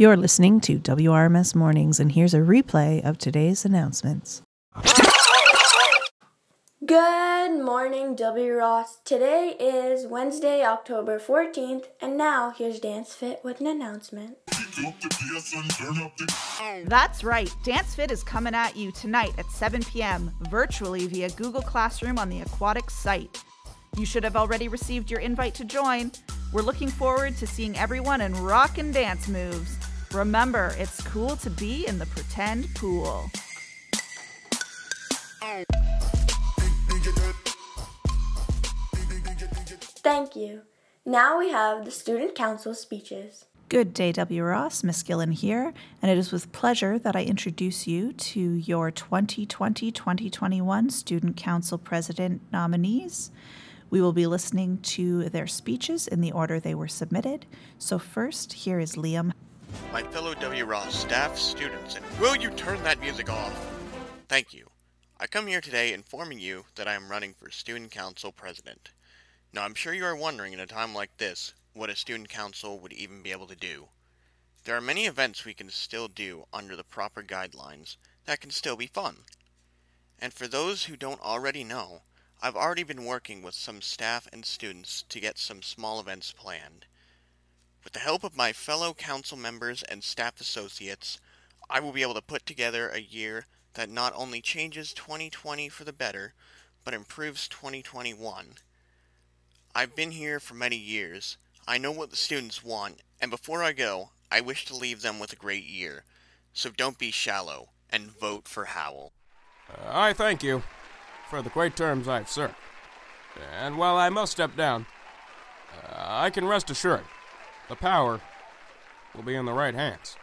You're listening to WRMS Mornings, and here's a replay of today's announcements. Good morning, W. Ross. Today is Wednesday, October 14th, and now here's Dance Fit with an announcement. That's right. Dance Fit is coming at you tonight at 7 p.m. virtually via Google Classroom on the Aquatic site. You should have already received your invite to join. We're looking forward to seeing everyone in rock and dance moves. Remember, it's cool to be in the pretend pool. Thank you. Now we have the Student Council speeches. Good day, W. Ross. Miss Gillen here, and it is with pleasure that I introduce you to your 2020 2021 Student Council President nominees. We will be listening to their speeches in the order they were submitted. So, first, here is Liam. My fellow W. Ross staff, students, and will you turn that music off? Thank you. I come here today informing you that I am running for Student Council President. Now, I'm sure you are wondering in a time like this what a student council would even be able to do. There are many events we can still do under the proper guidelines that can still be fun. And for those who don't already know, I've already been working with some staff and students to get some small events planned. With the help of my fellow council members and staff associates, I will be able to put together a year that not only changes 2020 for the better, but improves 2021. I've been here for many years. I know what the students want, and before I go, I wish to leave them with a great year. So don't be shallow and vote for Howell. Uh, I thank you for the great terms I've served. And while I must step down, uh, I can rest assured the power will be in the right hands.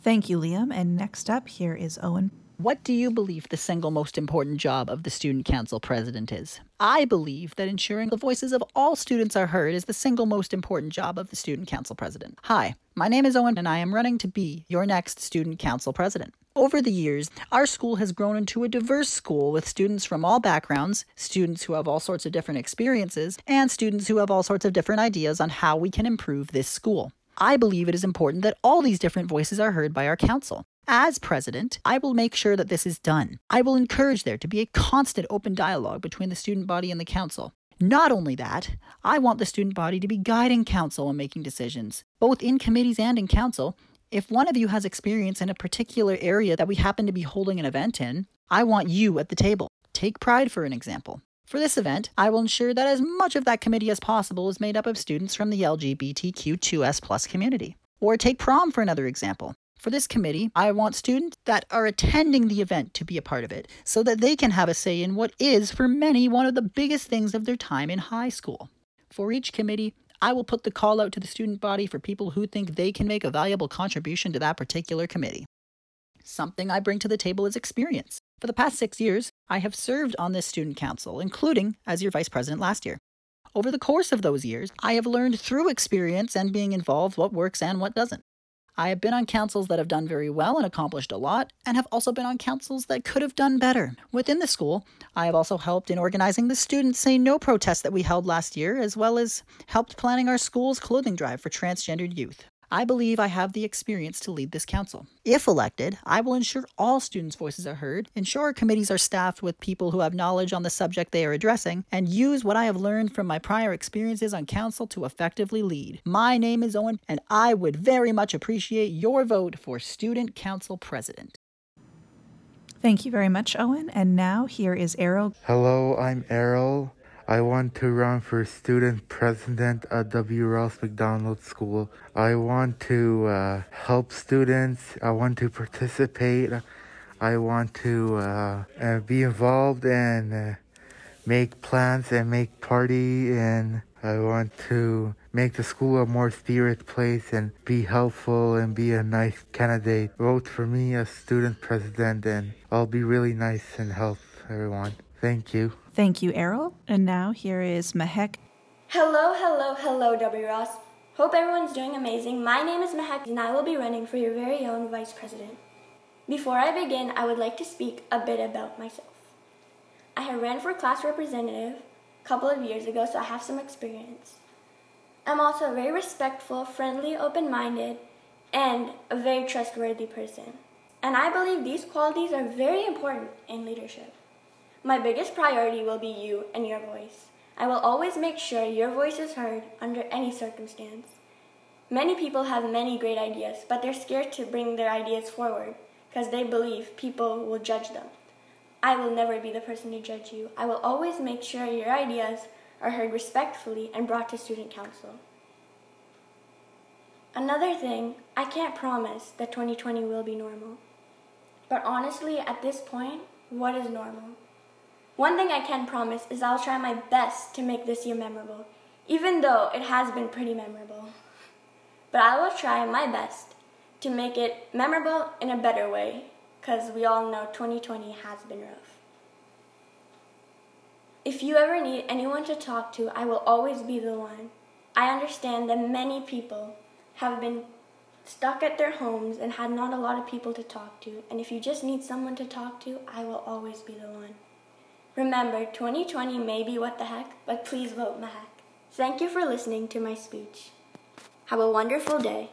Thank you, Liam. And next up, here is Owen. What do you believe the single most important job of the Student Council President is? I believe that ensuring the voices of all students are heard is the single most important job of the Student Council President. Hi, my name is Owen, and I am running to be your next Student Council President. Over the years, our school has grown into a diverse school with students from all backgrounds, students who have all sorts of different experiences, and students who have all sorts of different ideas on how we can improve this school. I believe it is important that all these different voices are heard by our council. As president, I will make sure that this is done. I will encourage there to be a constant open dialogue between the student body and the council. Not only that, I want the student body to be guiding council in making decisions, both in committees and in council. If one of you has experience in a particular area that we happen to be holding an event in, I want you at the table. Take pride, for an example. For this event, I will ensure that as much of that committee as possible is made up of students from the LGBTQ2S community. Or take prom for another example. For this committee, I want students that are attending the event to be a part of it so that they can have a say in what is, for many, one of the biggest things of their time in high school. For each committee, I will put the call out to the student body for people who think they can make a valuable contribution to that particular committee. Something I bring to the table is experience. For the past six years, I have served on this student council, including as your vice president last year. Over the course of those years, I have learned through experience and being involved what works and what doesn't. I have been on councils that have done very well and accomplished a lot, and have also been on councils that could have done better. Within the school, I have also helped in organizing the Student Say No protest that we held last year, as well as helped planning our school's clothing drive for transgendered youth. I believe I have the experience to lead this council. If elected, I will ensure all students' voices are heard, ensure our committees are staffed with people who have knowledge on the subject they are addressing, and use what I have learned from my prior experiences on council to effectively lead. My name is Owen, and I would very much appreciate your vote for Student Council President. Thank you very much, Owen. And now here is Errol. Hello, I'm Errol. I want to run for student president at W. Ross Macdonald School. I want to uh, help students. I want to participate. I want to uh, uh, be involved and uh, make plans and make party. And I want to make the school a more spirit place and be helpful and be a nice candidate. Vote for me as student president, and I'll be really nice and help everyone. Thank you. Thank you, Errol. And now here is Mahek. Hello, hello, hello, W. Ross. Hope everyone's doing amazing. My name is Mahek, and I will be running for your very own vice president. Before I begin, I would like to speak a bit about myself. I have ran for class representative a couple of years ago, so I have some experience. I'm also a very respectful, friendly, open minded, and a very trustworthy person. And I believe these qualities are very important in leadership. My biggest priority will be you and your voice. I will always make sure your voice is heard under any circumstance. Many people have many great ideas, but they're scared to bring their ideas forward because they believe people will judge them. I will never be the person to judge you. I will always make sure your ideas are heard respectfully and brought to student council. Another thing, I can't promise that 2020 will be normal. But honestly, at this point, what is normal? One thing I can promise is I'll try my best to make this year memorable, even though it has been pretty memorable. But I will try my best to make it memorable in a better way, because we all know 2020 has been rough. If you ever need anyone to talk to, I will always be the one. I understand that many people have been stuck at their homes and had not a lot of people to talk to, and if you just need someone to talk to, I will always be the one. Remember, 2020 may be what the heck, but please vote Mahek. Thank you for listening to my speech. Have a wonderful day.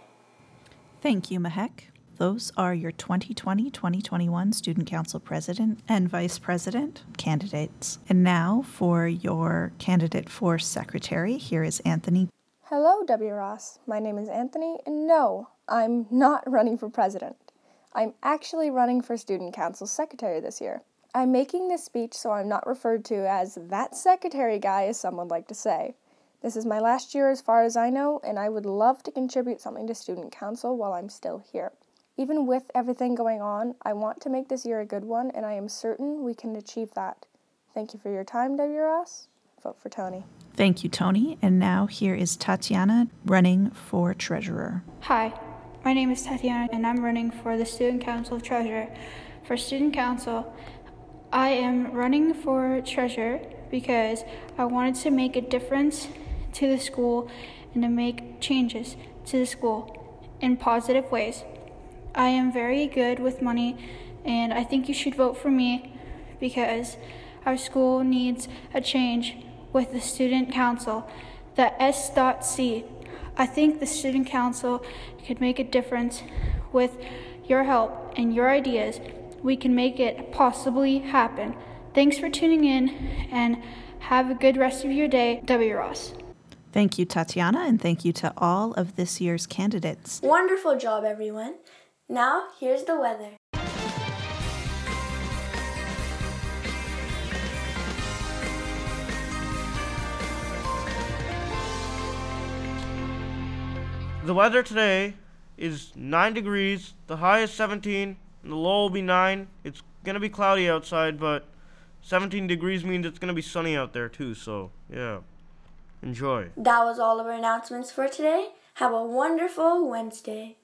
Thank you, Mahek. Those are your 2020 2021 Student Council President and Vice President candidates. And now for your candidate for Secretary, here is Anthony. Hello, W. Ross. My name is Anthony, and no, I'm not running for president. I'm actually running for Student Council Secretary this year. I'm making this speech so I'm not referred to as that secretary guy, as some would like to say. This is my last year as far as I know, and I would love to contribute something to Student Council while I'm still here. Even with everything going on, I want to make this year a good one, and I am certain we can achieve that. Thank you for your time, W. Ross. Vote for Tony. Thank you, Tony. And now here is Tatiana running for Treasurer. Hi, my name is Tatiana, and I'm running for the Student Council Treasurer. For Student Council, I am running for Treasurer because I wanted to make a difference to the school and to make changes to the school in positive ways. I am very good with money, and I think you should vote for me because our school needs a change with the student council, the S.C. I think the student council could make a difference with your help and your ideas. We can make it possibly happen. Thanks for tuning in and have a good rest of your day. W. Ross. Thank you, Tatiana, and thank you to all of this year's candidates. Wonderful job, everyone. Now, here's the weather. The weather today is 9 degrees, the high is 17, and the low will be 9. It's going to be cloudy outside, but 17 degrees means it's going to be sunny out there too, so yeah. Enjoy. That was all of our announcements for today. Have a wonderful Wednesday.